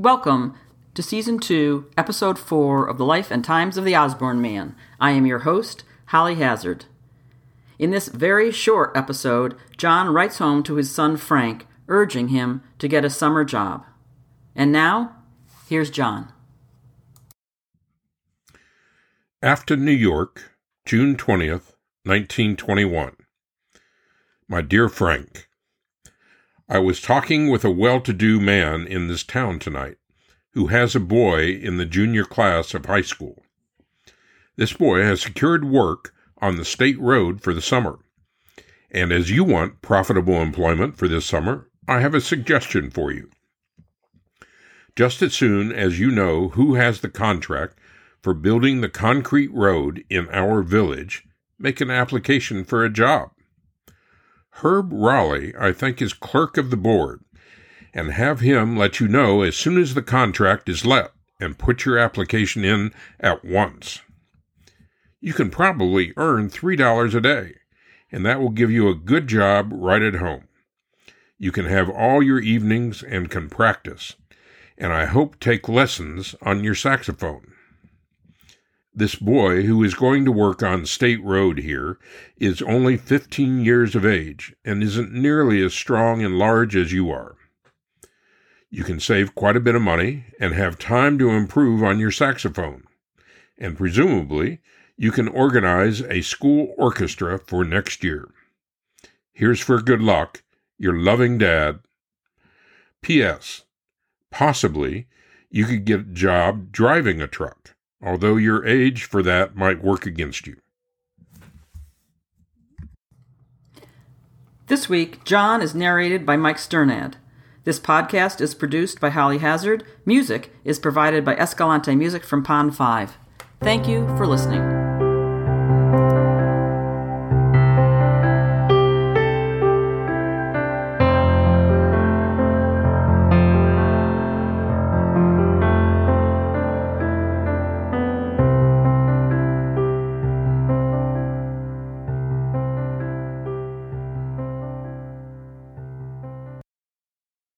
Welcome to Season 2, Episode 4 of The Life and Times of the Osborne Man. I am your host, Holly Hazard. In this very short episode, John writes home to his son Frank, urging him to get a summer job. And now, here's John. Afton New York, June 20th, 1921. My dear Frank, I was talking with a well to do man in this town tonight who has a boy in the junior class of high school. This boy has secured work on the state road for the summer. And as you want profitable employment for this summer, I have a suggestion for you. Just as soon as you know who has the contract for building the concrete road in our village, make an application for a job. Herb Raleigh, I think, is clerk of the board, and have him let you know as soon as the contract is let and put your application in at once. You can probably earn $3 a day, and that will give you a good job right at home. You can have all your evenings and can practice, and I hope take lessons on your saxophone. This boy, who is going to work on State Road here, is only 15 years of age and isn't nearly as strong and large as you are. You can save quite a bit of money and have time to improve on your saxophone. And presumably, you can organize a school orchestra for next year. Here's for good luck, your loving dad. P.S. Possibly, you could get a job driving a truck although your age for that might work against you. This week, John is narrated by Mike Sternad. This podcast is produced by Holly Hazard. Music is provided by Escalante Music from Pond 5. Thank you for listening.